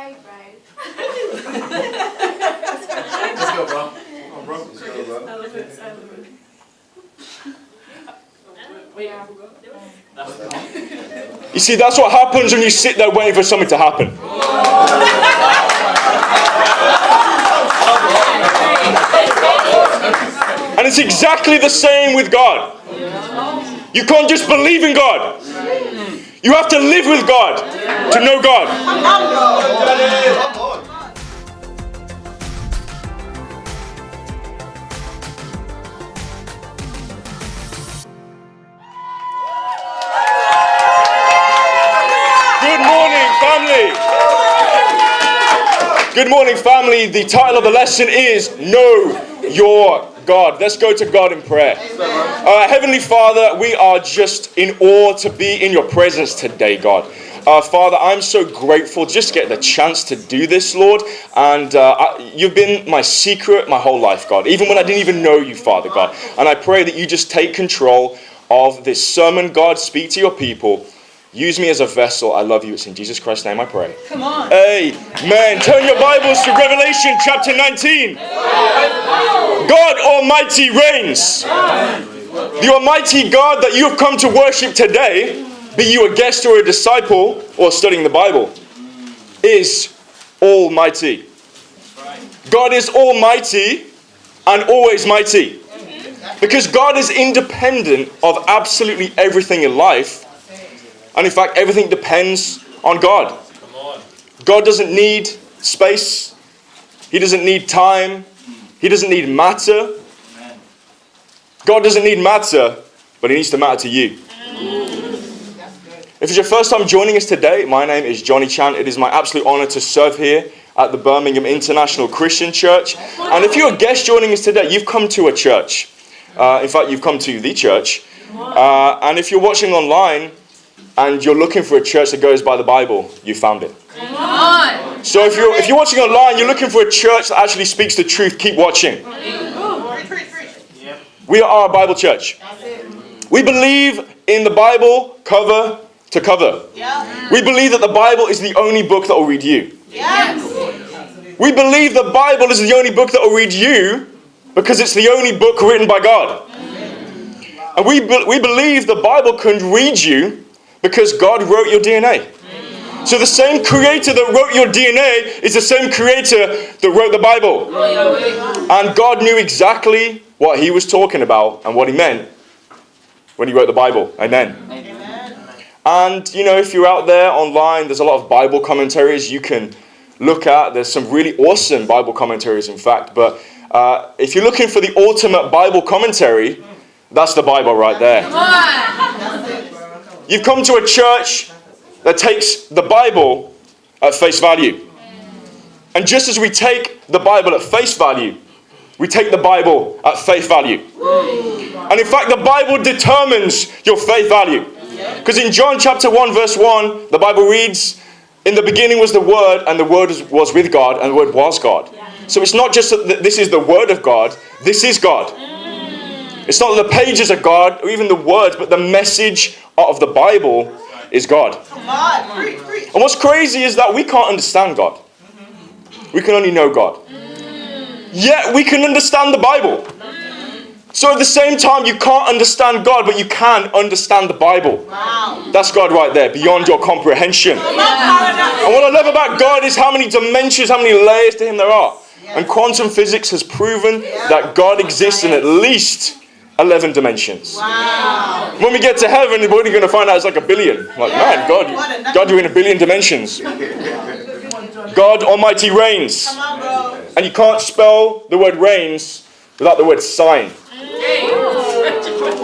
Go, bro. Let's go, bro. Come on, bro. Let's go, bro. Elephants, elephants. You see, that's what happens when you sit there waiting for something to happen. And it's exactly the same with God. You can't just believe in God. You have to live with God to know God. Good morning, family. The title of the lesson is Know Your God. Let's go to God in prayer. Uh, Heavenly Father, we are just in awe to be in your presence today, God. Uh, Father, I'm so grateful just get the chance to do this, Lord. And uh, I, you've been my secret my whole life, God, even when I didn't even know you, Father God. And I pray that you just take control of this sermon, God. Speak to your people. Use me as a vessel. I love you. It's in Jesus Christ's name I pray. Come on. Amen. Turn your Bibles to Revelation chapter 19. God Almighty reigns. The Almighty God that you have come to worship today, be you a guest or a disciple or studying the Bible, is Almighty. God is Almighty and always mighty. Because God is independent of absolutely everything in life. And in fact, everything depends on God. God doesn't need space, He doesn't need time, He doesn't need matter. God doesn't need matter, but He needs to matter to you. If it's your first time joining us today, my name is Johnny Chant. It is my absolute honor to serve here at the Birmingham International Christian Church. And if you're a guest joining us today, you've come to a church. Uh, in fact, you've come to the church. Uh, and if you're watching online and you're looking for a church that goes by the Bible, you found it. Come on. So if you're if you're watching online, you're looking for a church that actually speaks the truth. Keep watching. We are a Bible church. We believe in the Bible cover to cover. We believe that the Bible is the only book that will read you. We believe the Bible is the only book that will read you because it's the only book written by God. And we, be- we believe the Bible can read you because God wrote your DNA. So the same creator that wrote your DNA is the same creator that wrote the Bible. And God knew exactly what he was talking about and what he meant when he wrote the Bible. Amen. And you know, if you're out there online, there's a lot of Bible commentaries you can look at. There's some really awesome Bible commentaries, in fact. But uh, if you're looking for the ultimate Bible commentary, that's the Bible right there. You've come to a church that takes the Bible at face value. And just as we take the Bible at face value, we take the Bible at faith value. And in fact, the Bible determines your faith value. Because in John chapter 1, verse 1, the Bible reads, In the beginning was the Word, and the Word was- with God, and the Word was God. So it's not just that this is the Word of God, this is God. It's not the pages of God, or even the words, but the message of the Bible is God. And what's crazy is that we can't understand God. We can only know God. Yet we can understand the Bible. So at the same time, you can't understand God, but you can understand the Bible. Wow. That's God right there, beyond your comprehension. And what I love about God is how many dimensions, how many layers to Him there are. And quantum physics has proven that God exists in at least 11 dimensions. When we get to heaven, we're only going to find out it's like a billion. Like, man, God, you- God, you're in a billion dimensions. God Almighty reigns. And you can't spell the word reigns without the word sign.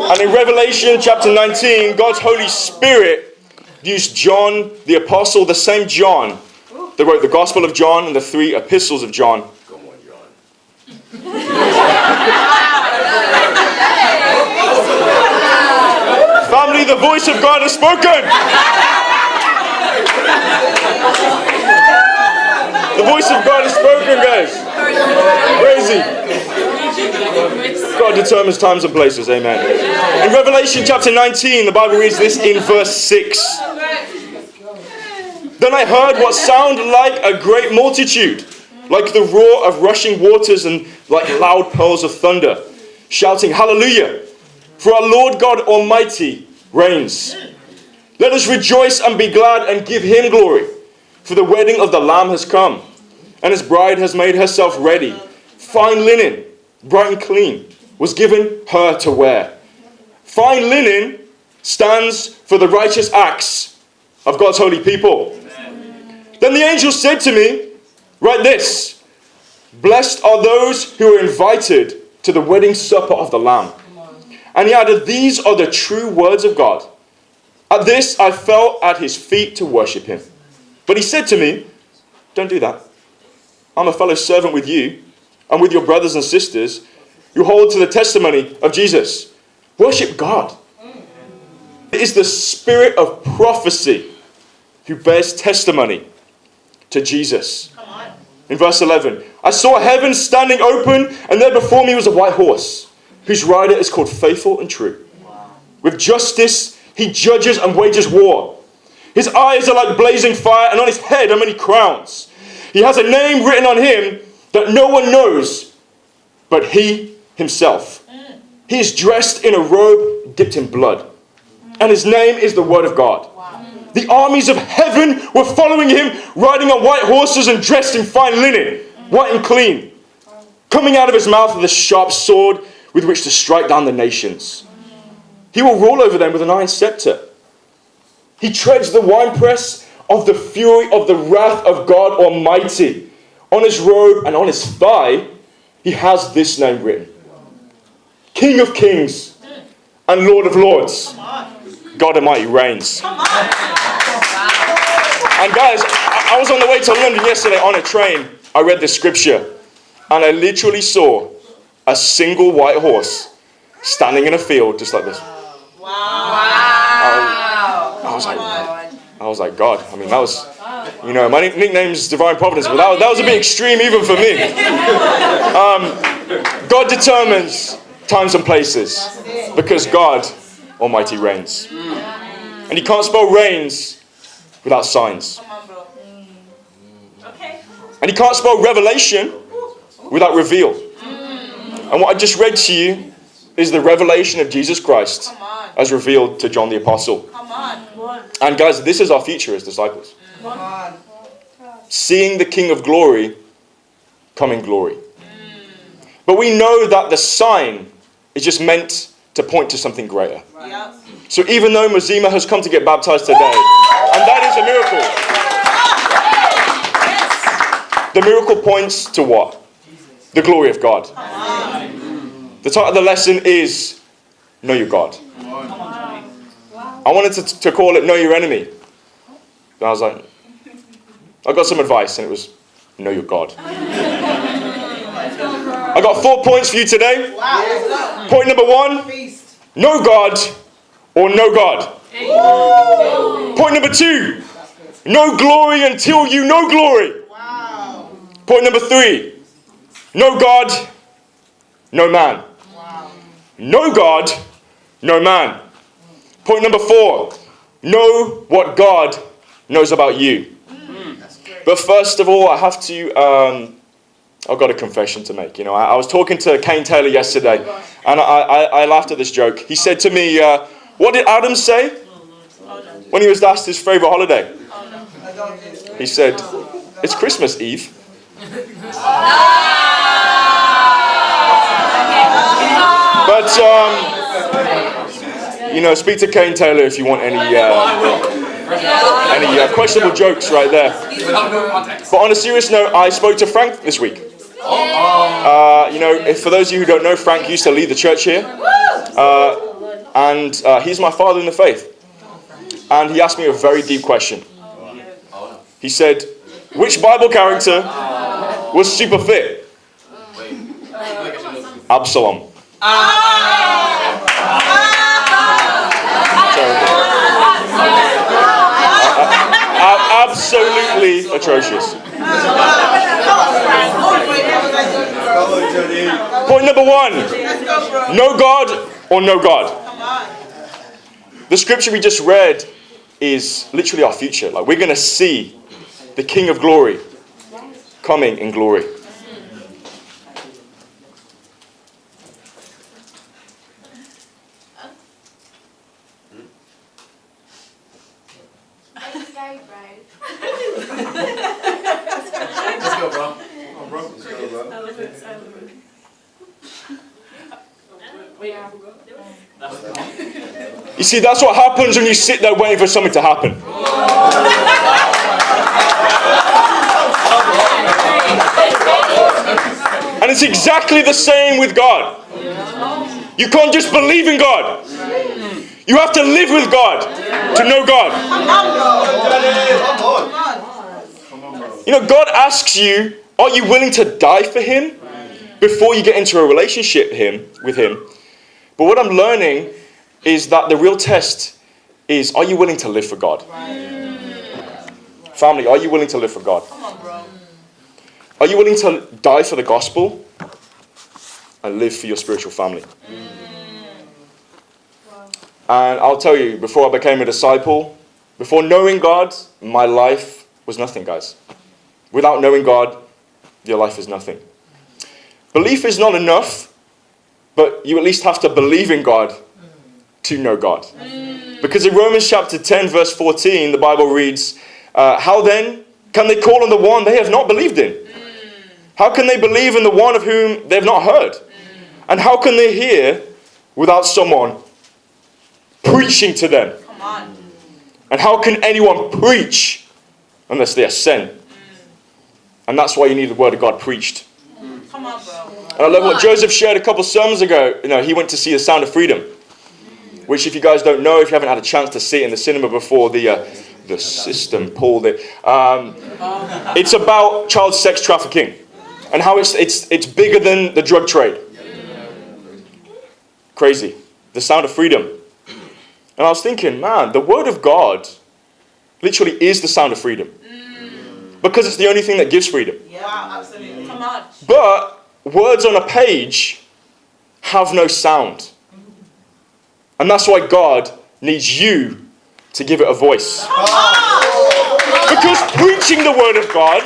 And in Revelation chapter 19, God's Holy Spirit used John the Apostle, the same John that wrote the Gospel of John and the three epistles of John. Come on, John. Family, the voice of God has spoken. The voice of God has spoken, guys. Crazy. God determines times and places, amen. In Revelation chapter 19, the Bible reads this in verse 6. Then I heard what sounded like a great multitude, like the roar of rushing waters and like loud peals of thunder, shouting, Hallelujah! For our Lord God Almighty reigns. Let us rejoice and be glad and give him glory, for the wedding of the Lamb has come, and his bride has made herself ready. Fine linen, bright and clean, was given her to wear. Fine linen stands for the righteous acts of God's holy people. Then the angel said to me, Write this Blessed are those who are invited to the wedding supper of the Lamb. And he added, These are the true words of God. At this, I fell at his feet to worship him. But he said to me, Don't do that. I'm a fellow servant with you and with your brothers and sisters You hold to the testimony of Jesus. Worship God. It is the spirit of prophecy who bears testimony to Jesus. In verse 11, I saw heaven standing open, and there before me was a white horse, whose rider is called Faithful and True. With justice, he judges and wages war. His eyes are like blazing fire, and on his head are many crowns. He has a name written on him that no one knows but he himself. He is dressed in a robe dipped in blood, and his name is the Word of God. The armies of heaven were following him, riding on white horses and dressed in fine linen, white and clean. Coming out of his mouth is a sharp sword with which to strike down the nations. He will rule over them with an iron scepter. He treads the winepress of the fury of the wrath of God Almighty. On his robe and on his thigh, he has this name written King of Kings and Lord of Lords. God Almighty reigns. And guys, I was on the way to London yesterday on a train. I read the scripture and I literally saw a single white horse standing in a field just like this. Wow! I, I was like, I was like, God. I mean, that was, you know, my nick- nickname's Divine Providence, but that was, that was a bit extreme even for me. Um, God determines times and places because God Almighty reigns. And you can't spell reigns without signs. And you can't spell revelation without reveal. And what I just read to you is the revelation of Jesus Christ as revealed to John the Apostle. And guys, this is our future as disciples. Seeing the King of glory come in glory. But we know that the sign is just meant to point to something greater. So even though Mazima has come to get baptized today, and that is a miracle, the miracle points to what? The glory of God. The title of the lesson is Know Your God. I wanted to, to call it Know Your Enemy. And I was like, I got some advice, and it was Know Your God. I got four points for you today. Point number one know God or no God. Point number two no glory until you know glory. Point number three no God, no man. No God, no man. Point number four know what God knows about you. But first of all, I have to. Um, I've got a confession to make. You know, I, I was talking to Kane Taylor yesterday, and I, I, I laughed at this joke. He said to me, uh, "What did Adam say when he was asked his favorite holiday?" He said, "It's Christmas Eve." But um, you know, speak to Kane Taylor if you want any uh, any uh, questionable jokes right there. But on a serious note, I spoke to Frank this week. Uh, you know, if, for those of you who don't know, Frank used to lead the church here, uh, and uh, he's my father in the faith. And he asked me a very deep question. He said, "Which Bible character was super fit?" Absalom. Absolutely atrocious. Point number one know God or no God. The scripture we just read is literally our future. Like we're going to see the King of Glory coming in glory. Let's go, bro. Let's go, bro. Come on, bro. Let's go, bro. Elephants, elephants. You see, that's what happens when you sit there waiting for something to happen. And it's exactly the same with God. You can't just believe in God. You have to live with God to know God. You know, God asks you, are you willing to die for Him before you get into a relationship him, with Him? But what I'm learning is that the real test is, are you willing to live for God? Family, are you willing to live for God? Come on, bro. Are you willing to die for the gospel and live for your spiritual family? Mm. And I'll tell you, before I became a disciple, before knowing God, my life was nothing, guys. Without knowing God, your life is nothing. Belief is not enough, but you at least have to believe in God to know God. Because in Romans chapter 10, verse 14, the Bible reads, uh, How then can they call on the one they have not believed in? How can they believe in the one of whom they have not heard? And how can they hear without someone preaching to them? And how can anyone preach unless they are sent? And that's why you need the word of God preached. Come on, bro. And I love what Joseph shared a couple sermons ago. You know, he went to see The Sound of Freedom, which, if you guys don't know, if you haven't had a chance to see it in the cinema before, the uh, the system pulled it. Um, it's about child sex trafficking and how it's it's it's bigger than the drug trade. Crazy. The Sound of Freedom. And I was thinking, man, the Word of God literally is the sound of freedom. Because it's the only thing that gives freedom. Yeah, absolutely. Come on. But words on a page have no sound. And that's why God needs you to give it a voice. Because preaching the word of God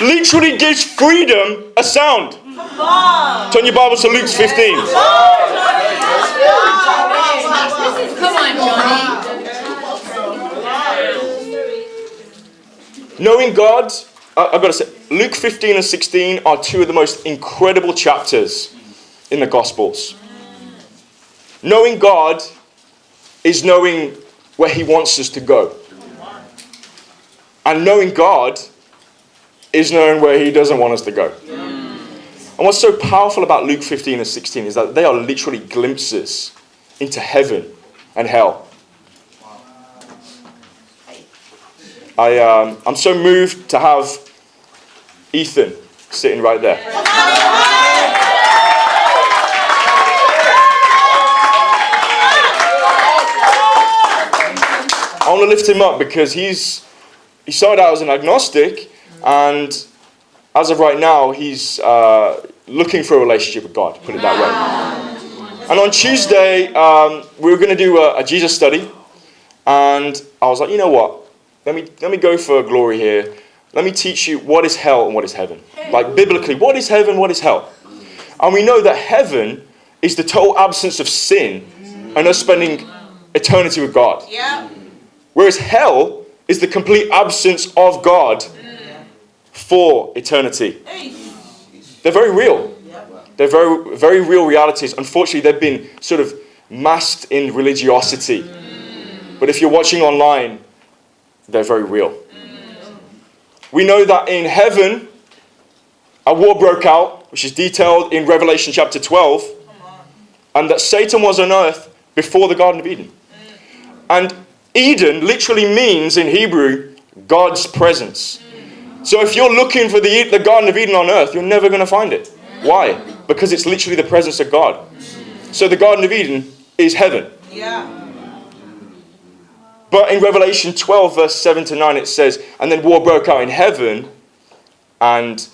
literally gives freedom a sound. Turn your Bible to Luke 15. Come on, Johnny. Knowing God, I- I've got to say, Luke 15 and 16 are two of the most incredible chapters in the Gospels. Knowing God is knowing where He wants us to go. And knowing God is knowing where He doesn't want us to go. And what's so powerful about Luke 15 and 16 is that they are literally glimpses into heaven and hell. I, um, I'm so moved to have Ethan sitting right there. I want to lift him up because he's he started out as an agnostic, and as of right now, he's uh, looking for a relationship with God. Put it that way. And on Tuesday, um, we were going to do a, a Jesus study, and I was like, you know what? Let me let me go for glory here. Let me teach you what is hell and what is heaven. Like biblically, what is heaven? What is hell? And we know that heaven is the total absence of sin and us spending eternity with God. Yeah. Whereas hell is the complete absence of God for eternity. They're very real. They're very, very real realities. Unfortunately, they've been sort of masked in religiosity. Mm. But if you're watching online, they're very real. We know that in heaven, a war broke out, which is detailed in Revelation chapter 12, and that Satan was on earth before the Garden of Eden. And Eden literally means in Hebrew God's presence. So if you're looking for the, the Garden of Eden on earth, you're never going to find it. Why? Because it's literally the presence of God. So the Garden of Eden is heaven. Yeah. But in Revelation 12, verse 7 to 9, it says, And then war broke out in heaven, and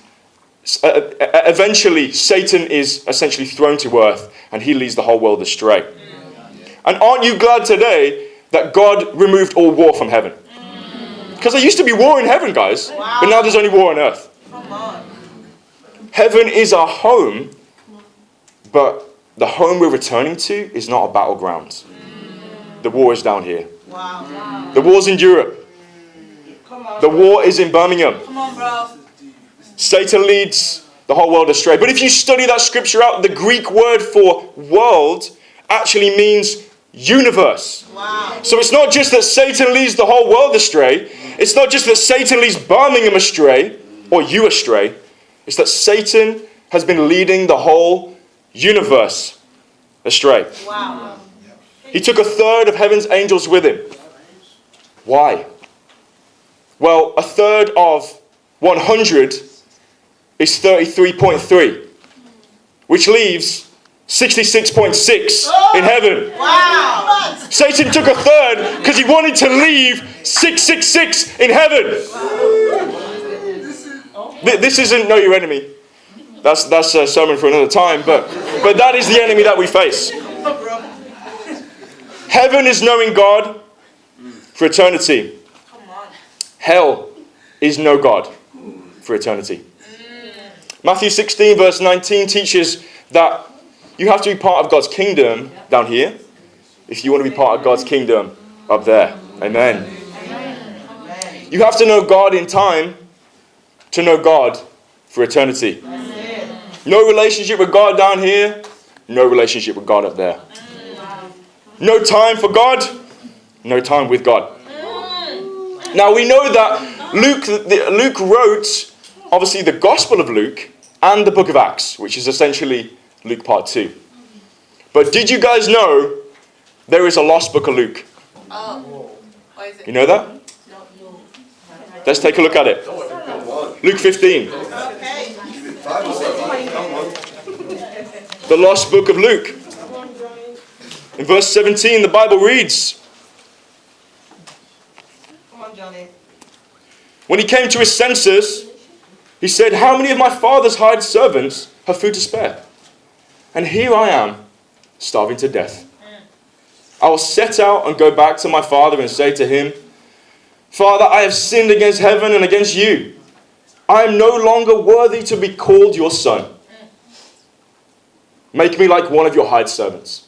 uh, uh, eventually Satan is essentially thrown to earth, and he leads the whole world astray. And aren't you glad today that God removed all war from heaven. Because there used to be war in heaven, guys, but now there's only war on earth. Heaven is our home, but the home we're returning to is not a battleground. The war is down here. Wow. The war's in Europe. On. The war is in Birmingham. Come on, bro. Satan leads the whole world astray. But if you study that scripture out, the Greek word for world actually means universe. Wow. So it's not just that Satan leads the whole world astray. It's not just that Satan leads Birmingham astray or you astray. It's that Satan has been leading the whole universe astray. Wow. He took a third of heaven's angels with him. Why? Well, a third of 100 is 33.3, which leaves 66.6 in heaven. Wow. Satan took a third because he wanted to leave 666 in heaven. This isn't know your enemy. That's, that's a sermon for another time, but, but that is the enemy that we face. Heaven is knowing God for eternity. Hell is no God for eternity. Matthew 16, verse 19 teaches that you have to be part of God's kingdom down here if you want to be part of God's kingdom up there. Amen. You have to know God in time to know God for eternity. No relationship with God down here, no relationship with God up there. No time for God, no time with God. Now we know that Luke, the, Luke wrote obviously the Gospel of Luke and the book of Acts, which is essentially Luke part 2. But did you guys know there is a lost book of Luke? Oh. You know that? Let's take a look at it. Luke 15, the lost book of Luke. In verse 17, the Bible reads Come on, Johnny. When he came to his senses, he said, How many of my father's hired servants have food to spare? And here I am, starving to death. Hmm. I will set out and go back to my father and say to him, Father, I have sinned against heaven and against you. I am no longer worthy to be called your son. Hmm. Make me like one of your hired servants.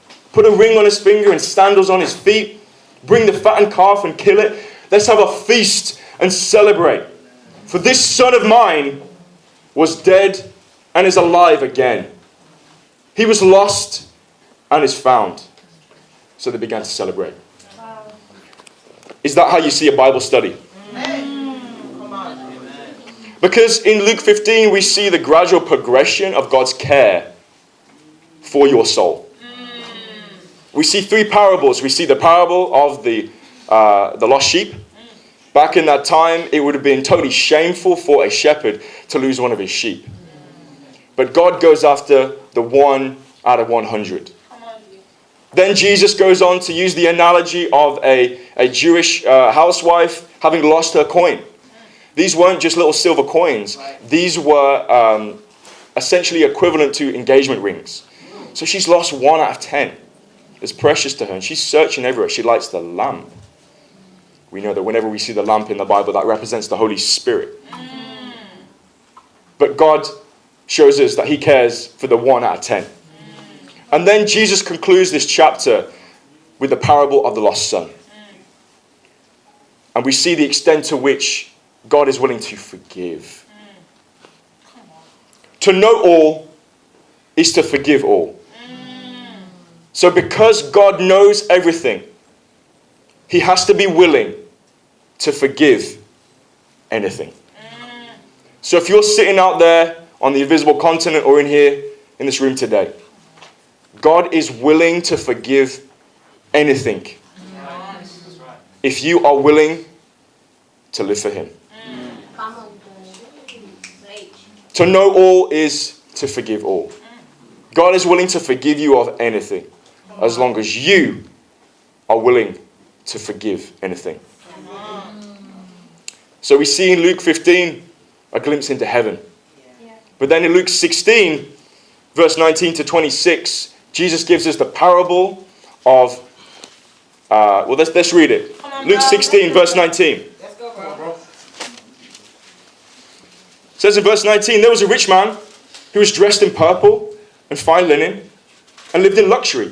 Put a ring on his finger and sandals on his feet. Bring the fattened calf and kill it. Let's have a feast and celebrate. For this son of mine was dead and is alive again. He was lost and is found. So they began to celebrate. Is that how you see a Bible study? Because in Luke 15, we see the gradual progression of God's care for your soul we see three parables. We see the parable of the, uh, the lost sheep. Back in that time, it would have been totally shameful for a shepherd to lose one of his sheep. But God goes after the one out of 100. Then Jesus goes on to use the analogy of a, a Jewish uh, housewife having lost her coin. These weren't just little silver coins, these were um, essentially equivalent to engagement rings. So she's lost one out of 10. It's precious to her. And she's searching everywhere. She lights the lamp. We know that whenever we see the lamp in the Bible, that represents the Holy Spirit. Mm. But God shows us that He cares for the one out of ten. Mm. And then Jesus concludes this chapter with the parable of the lost son. Mm. And we see the extent to which God is willing to forgive. Mm. To know all is to forgive all. So, because God knows everything, He has to be willing to forgive anything. So, if you're sitting out there on the invisible continent or in here in this room today, God is willing to forgive anything. if you are willing to live for Him. To know all is to forgive all. God is willing to forgive you of anything as long as you are willing to forgive anything. So we see in Luke 15 a glimpse into heaven. But then in Luke 16, verse 19 to 26, Jesus gives us the parable of. Uh, well, let's, let's read it. Luke 16, verse 19. Let's go, Come on, bro. bro. It says in verse 19 there was a rich man who was dressed in purple and fine linen and lived in luxury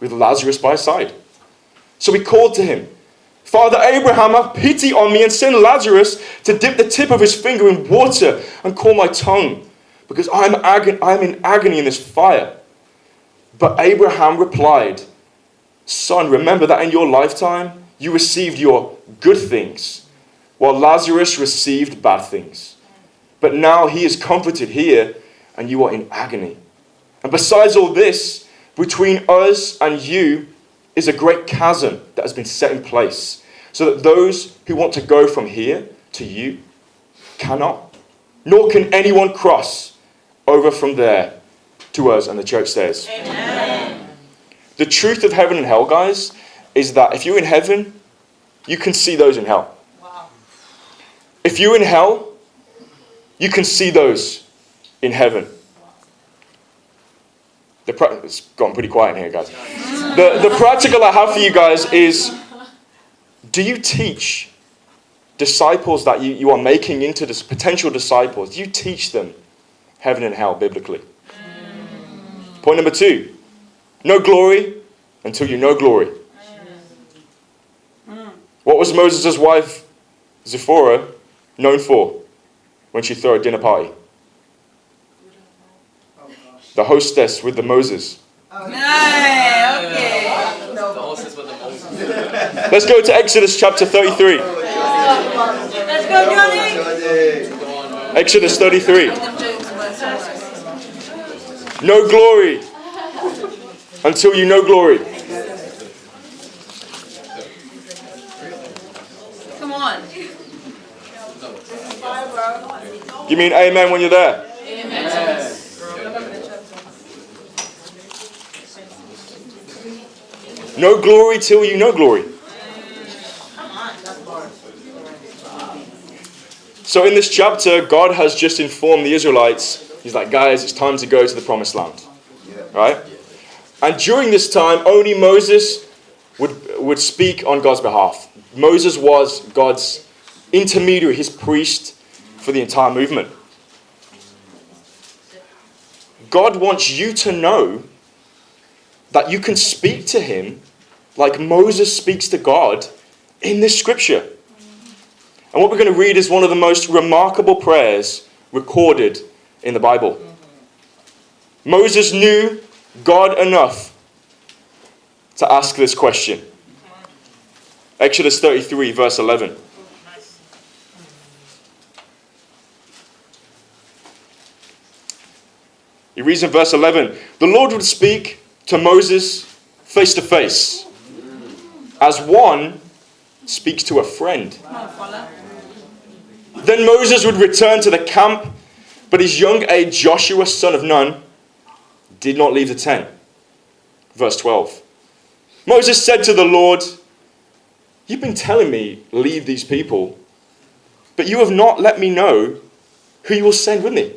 with Lazarus by his side. So he called to him, Father Abraham, have pity on me and send Lazarus to dip the tip of his finger in water and cool my tongue, because I'm, agon- I'm in agony in this fire. But Abraham replied, Son, remember that in your lifetime you received your good things, while Lazarus received bad things. But now he is comforted here, and you are in agony. And besides all this, between us and you is a great chasm that has been set in place, so that those who want to go from here to you cannot, nor can anyone cross over from there to us. And the church says, the truth of heaven and hell, guys, is that if you're in heaven, you can see those in hell. Wow. If you're in hell, you can see those in heaven. The it's gone pretty quiet in here, guys. The, the practical I have for you guys is do you teach disciples that you, you are making into this potential disciples? Do you teach them heaven and hell biblically? Point number two no glory until you know glory. What was Moses' wife, Zipporah, known for when she threw a dinner party? The hostess with the Moses. Hey, okay. The hostess with the Moses. Let's go to Exodus chapter 33. Let's go, Johnny. Go on, bro. Exodus 33. Them jokes were- No glory until you know glory. Come on. Give me an amen when you're there. No glory till you know glory. So, in this chapter, God has just informed the Israelites, He's like, guys, it's time to go to the promised land. Right? And during this time, only Moses would, would speak on God's behalf. Moses was God's intermediary, his priest for the entire movement. God wants you to know that you can speak to him like Moses speaks to God in this scripture. And what we're going to read is one of the most remarkable prayers recorded in the Bible. Moses knew God enough to ask this question. Exodus 33, verse 11. He reads in verse 11 The Lord would speak to Moses face to face, as one speaks to a friend. Then Moses would return to the camp, but his young age, Joshua, son of Nun, did not leave the tent. Verse 12 Moses said to the Lord, You've been telling me, leave these people, but you have not let me know who you will send with me.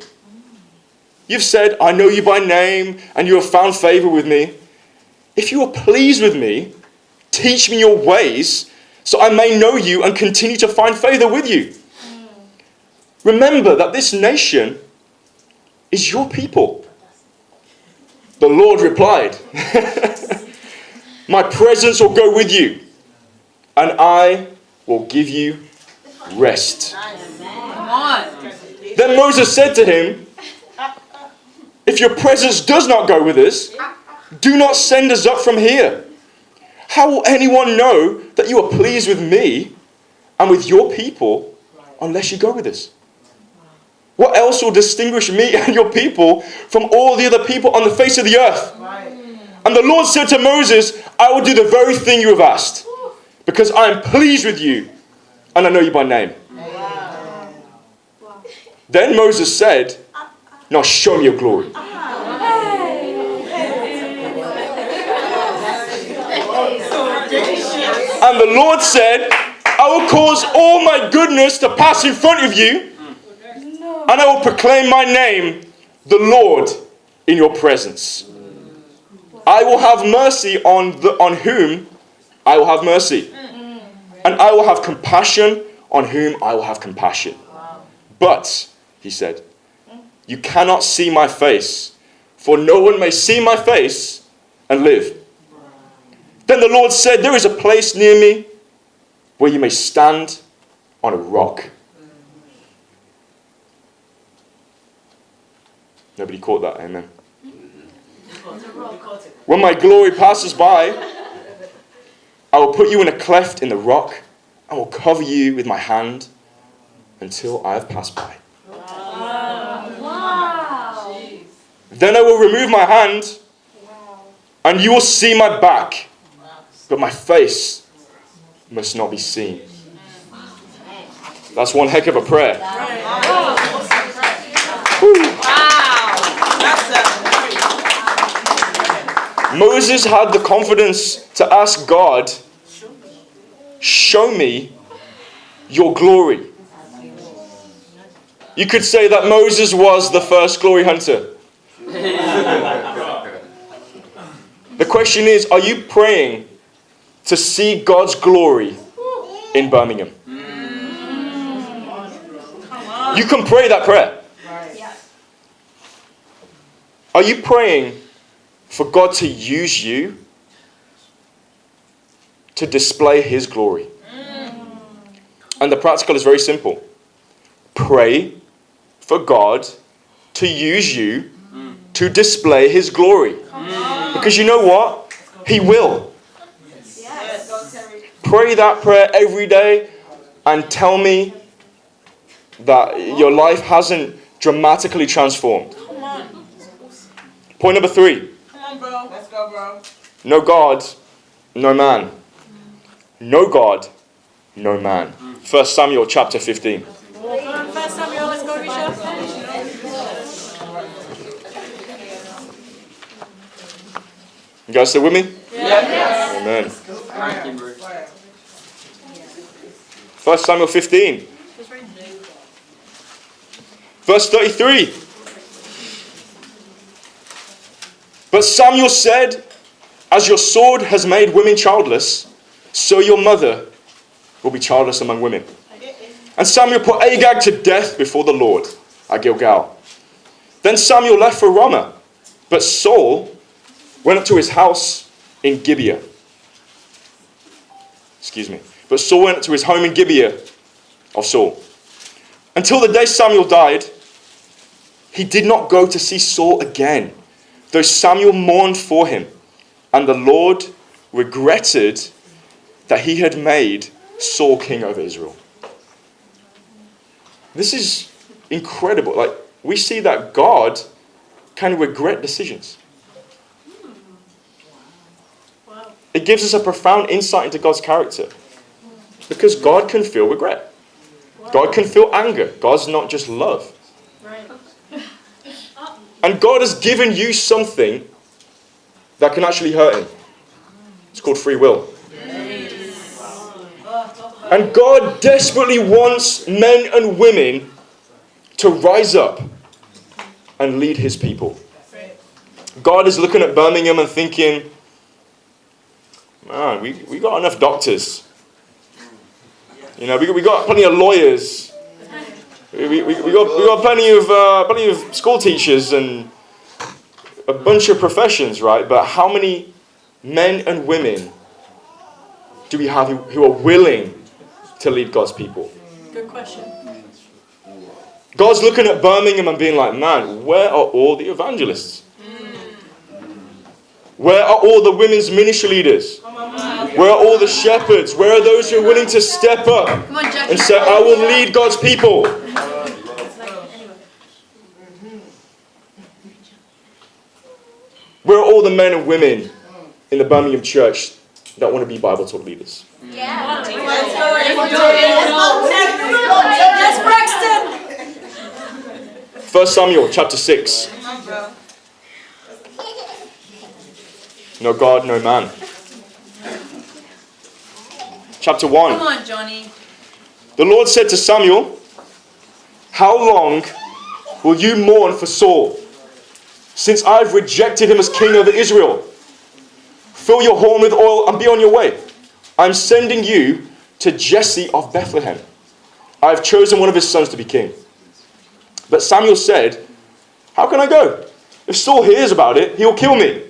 You've said, I know you by name, and you have found favor with me. If you are pleased with me, teach me your ways, so I may know you and continue to find favor with you. Remember that this nation is your people. The Lord replied, My presence will go with you, and I will give you rest. Then Moses said to him, If your presence does not go with us, do not send us up from here. How will anyone know that you are pleased with me and with your people unless you go with us? What else will distinguish me and your people from all the other people on the face of the earth? And the Lord said to Moses, I will do the very thing you have asked, because I am pleased with you and I know you by name. Then Moses said, Now show me your glory. Ah. And the Lord said, I will cause all my goodness to pass in front of you, and I will proclaim my name, the Lord, in your presence. I will have mercy on, the, on whom I will have mercy, and I will have compassion on whom I will have compassion. But, he said, you cannot see my face, for no one may see my face and live. Then the Lord said, There is a place near me where you may stand on a rock. Nobody caught that, amen. When my glory passes by, I will put you in a cleft in the rock and will cover you with my hand until I have passed by. Wow. Then I will remove my hand and you will see my back, but my face must not be seen. That's one heck of a prayer. Moses had the confidence to ask God, Show me your glory. You could say that Moses was the first glory hunter. The question is are you praying to see God's glory in Birmingham? You can pray that prayer. Are you praying for God to use you to display His glory? And the practical is very simple pray for God to use you to display His glory. Because you know what? He will. Pray that prayer every day and tell me that your life hasn't dramatically transformed. Point number three Come on, bro. Let's go, bro. no God, no man. No God, no man. 1 Samuel chapter 15. First Samuel, let's go, Risha. You guys still with me? Amen. 1 Samuel 15. Verse 33. But Samuel said, As your sword has made women childless, so your mother will be childless among women. And Samuel put Agag to death before the Lord at Gilgal. Then Samuel left for Ramah, but Saul went up to his house in Gibeah. Excuse me. But Saul went to his home in Gibeah of Saul. Until the day Samuel died, he did not go to see Saul again, though Samuel mourned for him. And the Lord regretted that he had made Saul king over Israel. This is incredible. Like, we see that God can regret decisions. It gives us a profound insight into God's character. Because God can feel regret. God can feel anger. God's not just love. And God has given you something that can actually hurt him. It's called free will. And God desperately wants men and women to rise up and lead his people. God is looking at Birmingham and thinking, man, we, we got enough doctors. You know, we, we got plenty of lawyers. We, we, we, we got, we got plenty of, uh, plenty of school teachers and a bunch of professions, right? But how many men and women do we have who, who are willing to lead God's people? Good question. God's looking at Birmingham and being like, man, where are all the evangelists? Where are all the women's ministry leaders? Where are all the shepherds? Where are those who are willing to step up on, and say, I will lead God's people? Where are all the men and women in the Birmingham church that want to be Bible talk leaders? Yeah. Yes, Braxton. 1 Samuel chapter 6. Know God, know man. Chapter 1. Come on, Johnny. The Lord said to Samuel, How long will you mourn for Saul, since I've rejected him as king over Israel? Fill your horn with oil and be on your way. I'm sending you to Jesse of Bethlehem. I've chosen one of his sons to be king. But Samuel said, How can I go? If Saul hears about it, he'll kill me.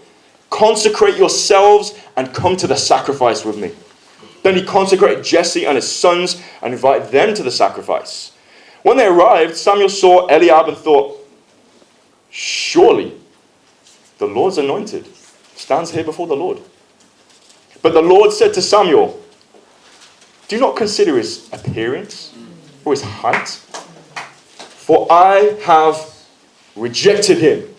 Consecrate yourselves and come to the sacrifice with me. Then he consecrated Jesse and his sons and invited them to the sacrifice. When they arrived, Samuel saw Eliab and thought, Surely the Lord's anointed stands here before the Lord. But the Lord said to Samuel, Do not consider his appearance or his height, for I have rejected him.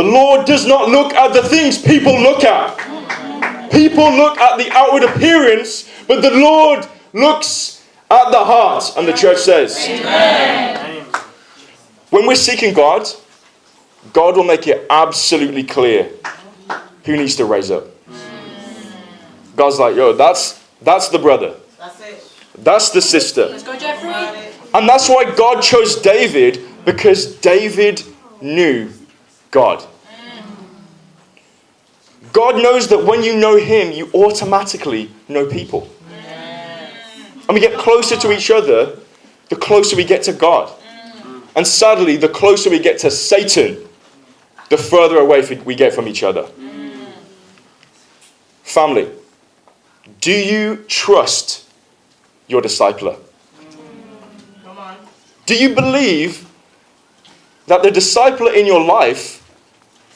The Lord does not look at the things people look at. People look at the outward appearance, but the Lord looks at the heart. And the church says, When we're seeking God, God will make it absolutely clear who needs to raise up. God's like, yo, that's that's the brother. That's it. That's the sister. Let's go, Jeffrey. And that's why God chose David, because David knew God. God knows that when you know Him, you automatically know people. And we get closer to each other, the closer we get to God. And sadly, the closer we get to Satan, the further away we get from each other. Family, do you trust your discipler? Come on. Do you believe that the discipler in your life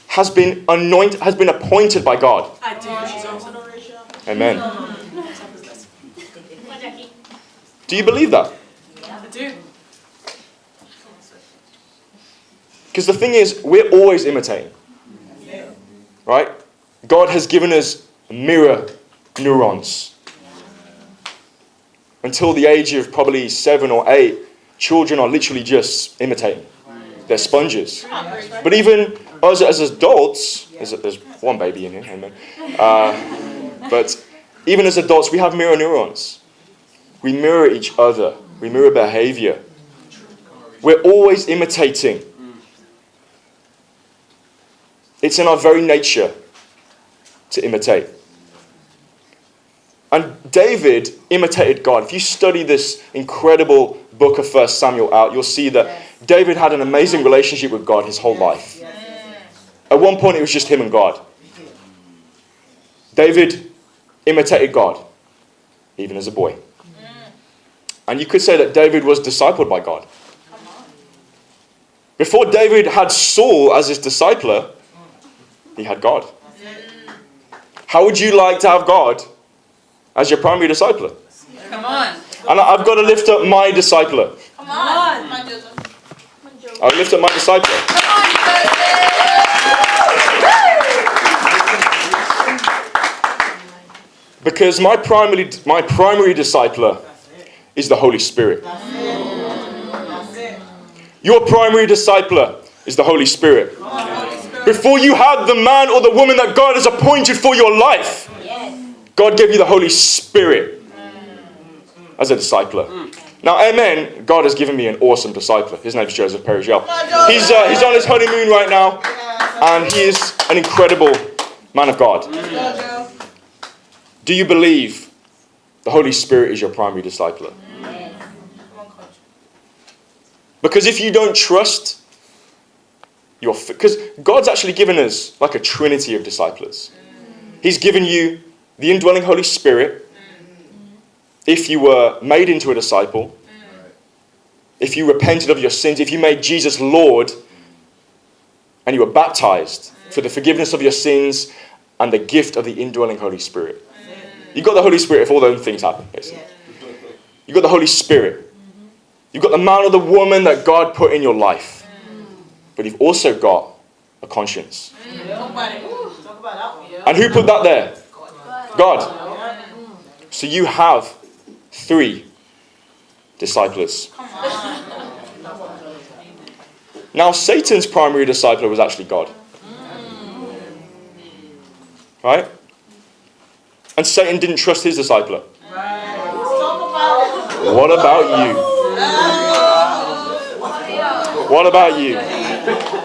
has been anointed, has been appointed by God? I do. She's awesome. Amen. Do you believe that? Yeah, I do. Because the thing is, we're always imitating. Right? God has given us mirror neurons. Until the age of probably seven or eight, children are literally just imitating. They're sponges. But even us as adults, there's, there's one baby in here, amen. Uh, but even as adults, we have mirror neurons. We mirror each other, we mirror behavior. We're always imitating. It's in our very nature to imitate. And David imitated God. If you study this incredible book of First Samuel out, you'll see that David had an amazing relationship with God his whole life. At one point, it was just him and God. David imitated God, even as a boy. And you could say that David was discipled by God. Before David had Saul as his discipler, he had God. How would you like to have God as your primary discipler? Come on. And I- I've got to lift up my discipler. Come on. I'll lift up my discipler. Come on, Because my primary, my primary discipler is the Holy Spirit. Your primary discipler is the Holy Spirit. Before you had the man or the woman that God has appointed for your life, God gave you the Holy Spirit as a discipler. Now, amen. God has given me an awesome discipler. His name is Joseph Perigel. He's, uh, he's on his honeymoon right now, and he is an incredible man of God. Do you believe the Holy Spirit is your primary discipler? Because if you don't trust, you're because God's actually given us like a trinity of disciples. He's given you the indwelling Holy Spirit. If you were made into a disciple, if you repented of your sins, if you made Jesus Lord, and you were baptized for the forgiveness of your sins and the gift of the indwelling Holy Spirit. You got the Holy Spirit if all those things happen, basically. You got the Holy Spirit. You've got the man or the woman that God put in your life. But you've also got a conscience. And who put that there? God. So you have three disciples. Now, Satan's primary discipler was actually God. Right? And Satan didn't trust his discipler. What about you? What about you?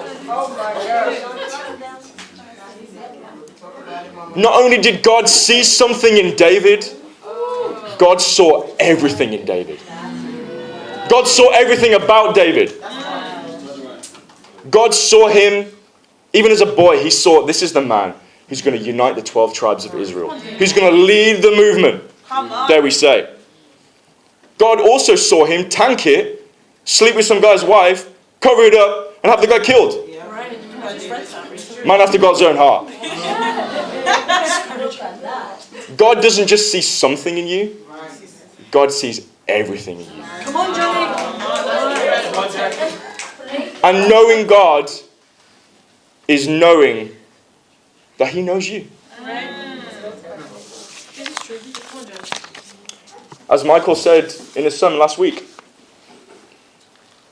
Not only did God see something in David, God saw everything in David. God saw everything about David. God saw him, even as a boy, he saw this is the man who's going to unite the 12 tribes of Israel, who's going to lead the movement. There we say. God also saw him tank it, sleep with some guy's wife, cover it up, and have the guy killed. Man after God's own heart. God doesn't just see something in you, God sees everything in you. Come on, Johnny. And knowing God is knowing that He knows you. As Michael said in his sermon last week,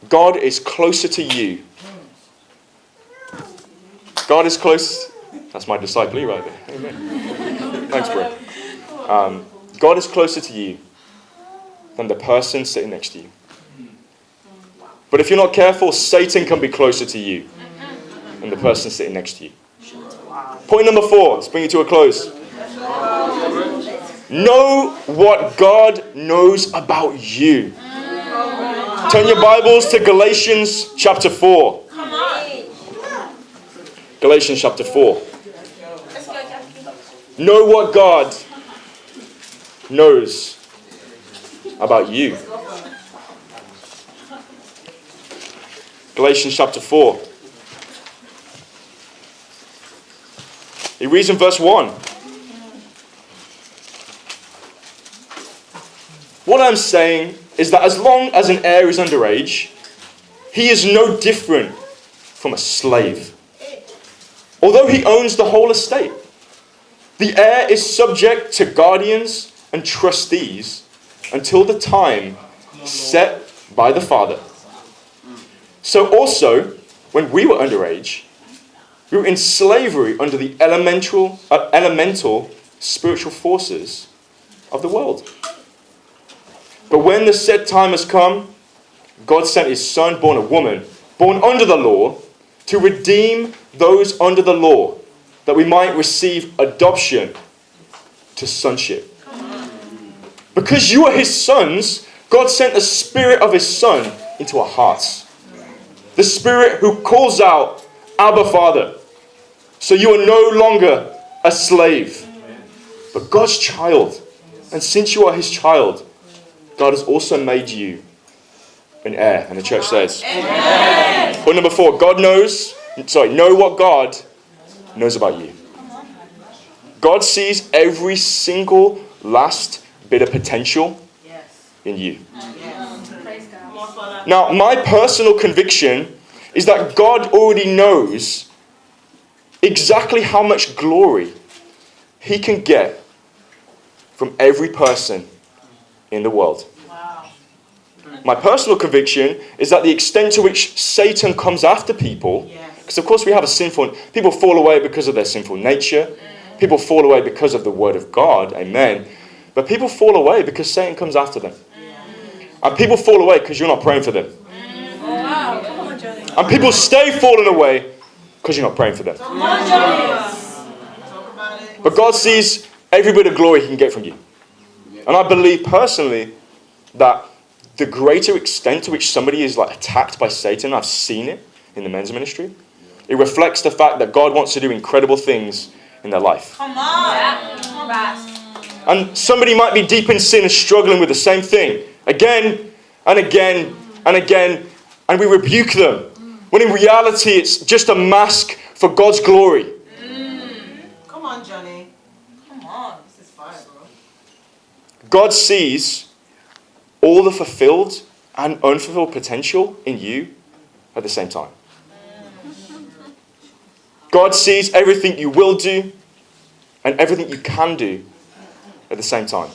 God is closer to you. God is close. That's my disciple right there. Amen. Thanks, bro. Um, God is closer to you than the person sitting next to you. But if you're not careful, Satan can be closer to you than the person sitting next to you. Point number four, let's bring it to a close. Know what God knows about you. Turn your Bibles to Galatians chapter 4. Galatians chapter 4. Know what God knows about you. Galatians chapter 4. He reads in verse 1. What I'm saying is that as long as an heir is underage, he is no different from a slave. Although he owns the whole estate, the heir is subject to guardians and trustees until the time set by the father. So also, when we were underage, we were in slavery under the elemental, uh, elemental spiritual forces of the world. But when the set time has come, God sent his son, born a woman, born under the law, to redeem those under the law, that we might receive adoption to sonship. Because you are his sons, God sent the spirit of his son into our hearts. The spirit who calls out, Abba Father. So you are no longer a slave, but God's child. And since you are his child, God has also made you an heir. And the church says, Point number four God knows, sorry, know what God knows about you. God sees every single last bit of potential in you. Now, my personal conviction is that God already knows exactly how much glory He can get from every person in the world. My personal conviction is that the extent to which Satan comes after people, because of course we have a sinful, people fall away because of their sinful nature, People fall away because of the word of God, amen. But people fall away because Satan comes after them. And people fall away because you're not praying for them. And people stay falling away because you're not praying for them. But God sees every bit of glory He can get from you. And I believe personally that the greater extent to which somebody is like attacked by Satan, I've seen it in the men's ministry. It reflects the fact that God wants to do incredible things in their life. Come on. Right. And somebody might be deep in sin and struggling with the same thing again and again and again, and we rebuke them. When in reality, it's just a mask for God's glory. Mm. Come on, Johnny. Come on. This is fire, bro. God sees all the fulfilled and unfulfilled potential in you at the same time. Mm. God sees everything you will do and everything you can do at the same time.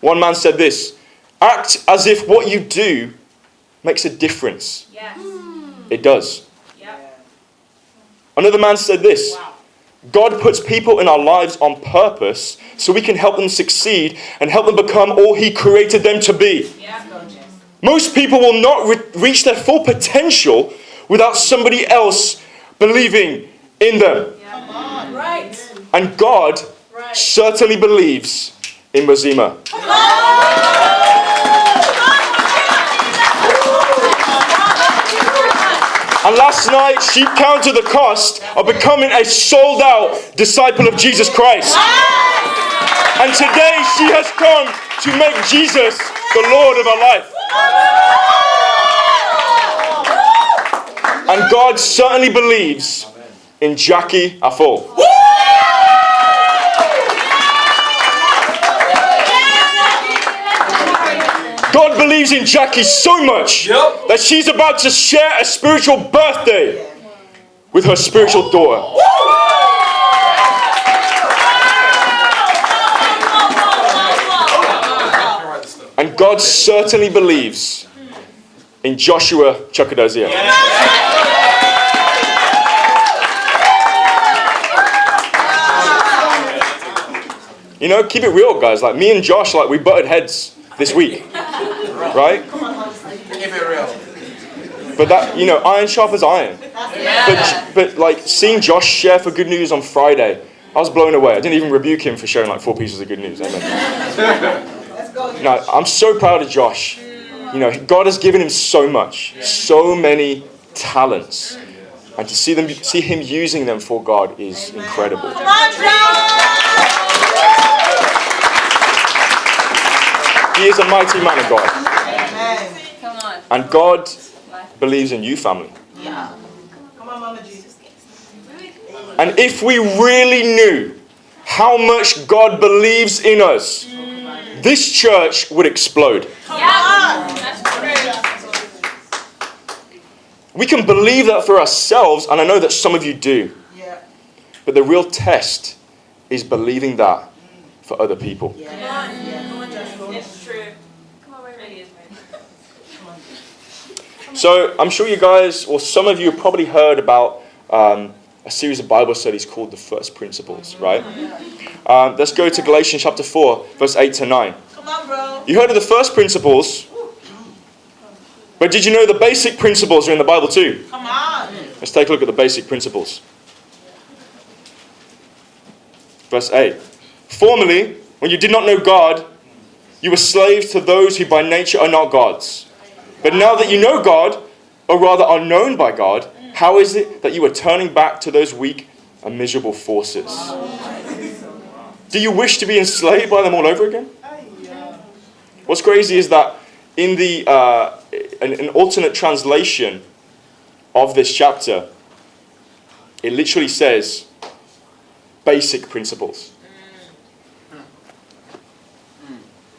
One man said this act as if what you do makes a difference. Yes. It does. Yep. Another man said this Wow. God puts people in our lives on purpose so we can help them succeed and help them become all He created them to be. Most people will not re- reach their full potential without somebody else believing in them. Right. And God. Certainly believes in Mazima. And last night she counted the cost of becoming a sold out disciple of Jesus Christ. And today she has come to make Jesus the Lord of her life. And God certainly believes in Jackie Afol. God believes in Jackie so much Yep. that she's about to share a spiritual birthday with her spiritual daughter. Can't write this stuff. And God certainly believes in Joshua Chakadazia. You know, keep it real, guys. Like me and Josh, like we butted heads this week, right? Keep it real. But that, you know, iron sharpens iron. But, but like seeing Josh share for good news on Friday, I was blown away. I didn't even rebuke him for sharing like four pieces of good news. Amen. No, I'm so proud of Josh. You know, God has given him so much, so many talents, and to see them, see him using them for God is incredible. Come on, John. He is a mighty man of God, Amen. Come on. and God believes in you, family. Yeah. Come on, Mama Jesus. And if we really knew how much God believes in us, this church would explode. That's true. We can believe that for ourselves, and I know that some of you do. Yeah. But the real test is believing that for other people. Yeah. Yeah. Come on, Joshua. It's true. Come on, wait, It wait. is, mate. So I'm sure you guys, or some of you, have probably heard about um, a series of Bible studies called the First Principles, right? Um, let's go to Galatians chapter 4, verse 8 to 9. Come on, bro. You heard of the first principles, but did you know the basic principles are in the Bible too? Come on. Let's take a look at the basic principles. Verse 8. Formerly, when you did not know God, you were slaves to those who by nature are not gods. But now that you know God, or rather are known by God, how is it that you are turning back to those weak and miserable forces? Do you wish to be enslaved by them all over again? What's crazy is that in the uh, an, an alternate translation of this chapter, it literally says basic principles.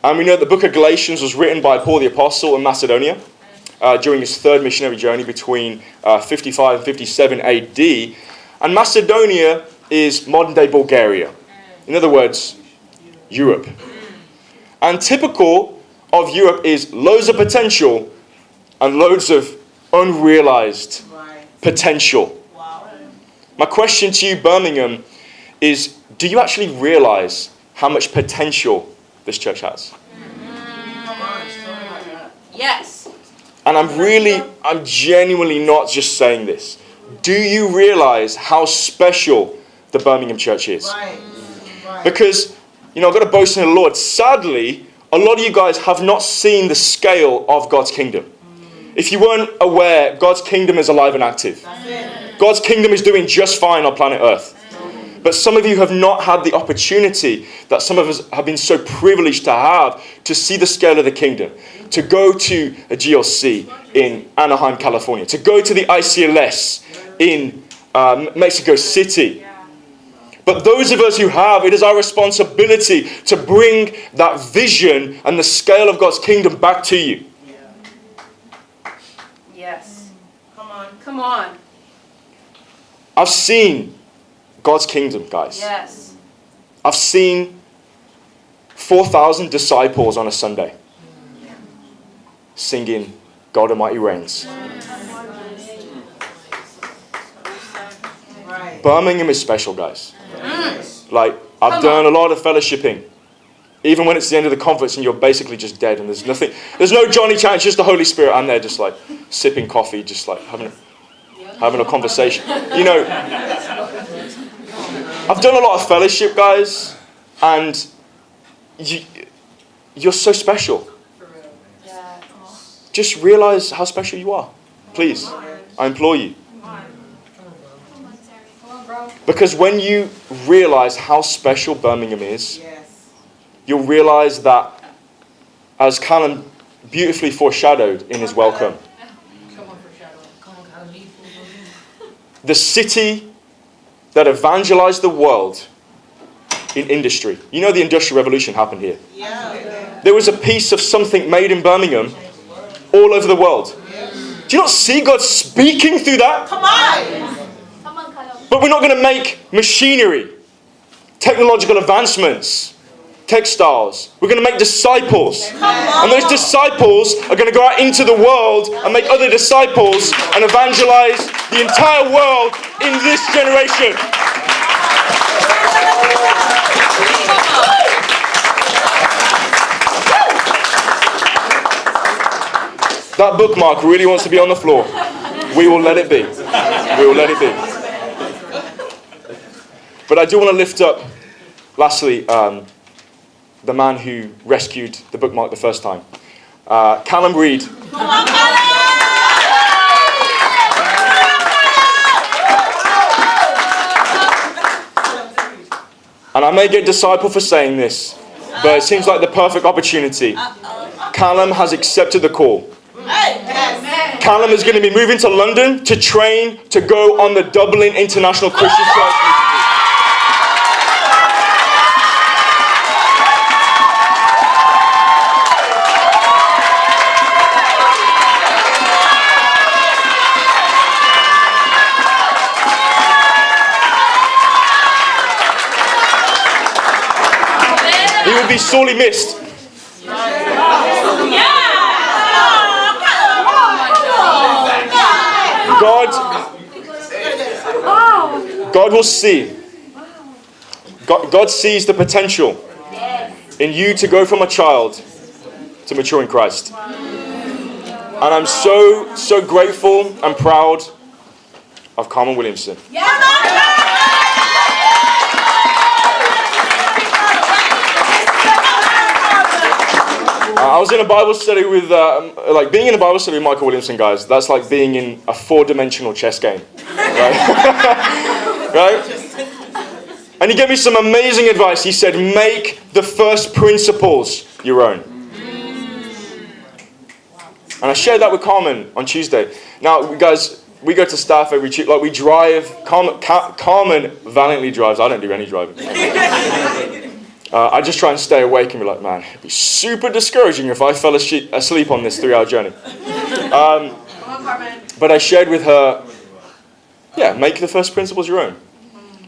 And we know the book of Galatians was written by Paul the Apostle in Macedonia uh, during his third missionary journey between uh, 55 and 57 AD. And Macedonia is modern day Bulgaria. In other words, Europe. And typical of Europe is loads of potential and loads of unrealized potential. My question to you, Birmingham, is do you actually realize how much potential this church has? Yes. And I'm really, I'm genuinely not just saying this. Do you realize how special the Birmingham church is? Right. Right. Because, you know, I've got to boast in the Lord. Sadly, a lot of you guys have not seen the scale of God's kingdom. If you weren't aware, God's kingdom is alive and active. God's kingdom is doing just fine on planet Earth. But some of you have not had the opportunity that some of us have been so privileged to have to see the scale of the kingdom, to go to a GLC in Anaheim, California, to go to the ICLS in um, Mexico City. But those of us who have, it is our responsibility to bring that vision and the scale of God's kingdom back to you. Yes. Come on. Come on. I've seen God's kingdom, guys. Yes. I've seen 4,000 disciples on a Sunday singing God Almighty Reigns. Right. Birmingham is special, guys. Mm. Like, I've done a lot of fellowshipping. Even when it's the end of the conference and you're basically just dead and there's nothing, there's no Johnny Chant, it's just the Holy Spirit. I'm there just like sipping coffee, just like having a, having a conversation. You know, I've done a lot of fellowship, guys, and you, you're so special. Just realize how special you are. Please. I implore you. Because when you realize how special Birmingham is, you'll realize that, as Callum beautifully foreshadowed in his welcome, the city that evangelized the world in industry. You know, the Industrial Revolution happened here. Yeah. There was a piece of something made in Birmingham all over the world. Do you not see God speaking through that? Come on. Come on, Callum. But we're not going to make machinery, technological advancements, textiles. We're going to make disciples. And those disciples are going to go out into the world and make other disciples and evangelize the entire world in this generation. That bookmark really wants to be on the floor. We will let it be. We will let it be. But I do want to lift up, lastly, um, the man who rescued the bookmark the first time. Uh, Callum Reed. And I may get disciple for saying this, but it seems like the perfect opportunity. Callum has accepted the call. Callum is going to be moving to London to train to go on the Dublin International Christian Church. Be sorely missed. God, God will see. God, God sees the potential in you to go from a child to mature in Christ. And I'm so, so grateful and proud of Carmen Williamson. Was in a Bible study with, uh, like, being in a Bible study with Michael Williamson, guys, that's like being in a four dimensional chess game. Right? right? And he gave me some amazing advice. He said, make the first principles your own. And I shared that with Carmen on Tuesday. Now, guys, we go to staff every Tuesday. Like, we drive. Carmen, Ca- Carmen valiantly drives. I don't do any driving. Uh, I just try and stay awake and be like, man, it'd be super discouraging if I fell asleep, asleep on this three hour journey. Um, but I shared with her, yeah, make the first principles your own.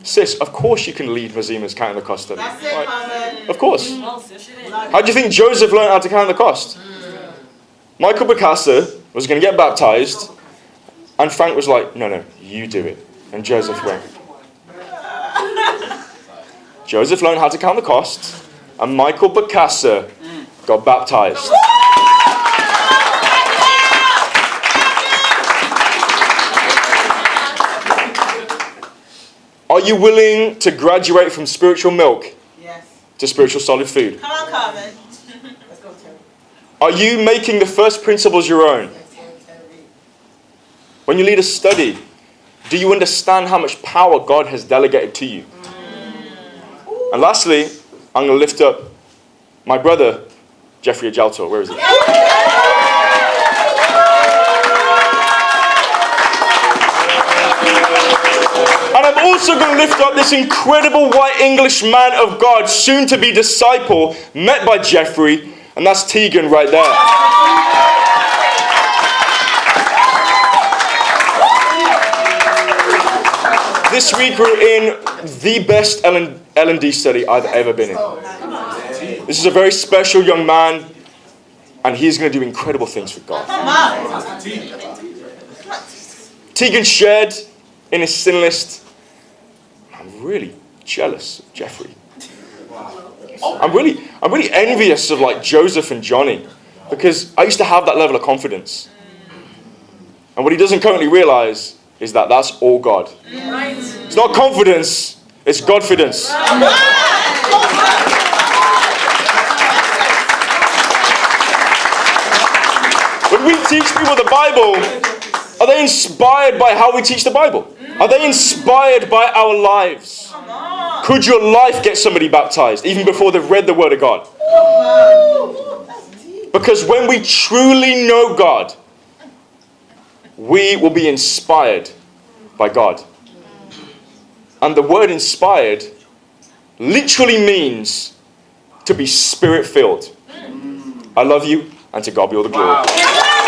Sis, of course you can lead Mazima's count the cost study. That's it, Right? Carmen. Of course. How do you think Joseph learned how to count the cost? Michael Bacasa was going to get baptized, and Frank was like, no, no, you do it. And Joseph went. Joseph learned how to count the cost, and Michael Bacassa got baptized. Are you willing to graduate from spiritual milk Yes. to spiritual solid food? Come on, Carmen. Let's go, Tim. Are you making the first principles your own? When you lead a study, do you understand how much power God has delegated to you? And lastly, I'm going to lift up my brother, Jeffrey Ajalto. Where is he? And I'm also going to lift up this incredible white English man of God, soon to be disciple, met by Jeffrey, and that's Tegan right there. This week we're in the best L- L&D study I've ever been in. This is a very special young man, and he's going to do incredible things for God. Tegan shared in his sin list. I'm really jealous of Jeffrey. I'm really, I'm really envious of like Joseph and Johnny because I used to have that level of confidence. And what he doesn't currently realize is that that's all God. It's not confidence, it's Godfidence. When we teach people the Bible, are they inspired by how we teach the Bible? Are they inspired by our lives? Could your life get somebody baptized even before they've read the Word of God? Because when we truly know God, we will be inspired by God. And the word inspired literally means to be spirit filled. Mm. I love you, and to God be all the glory.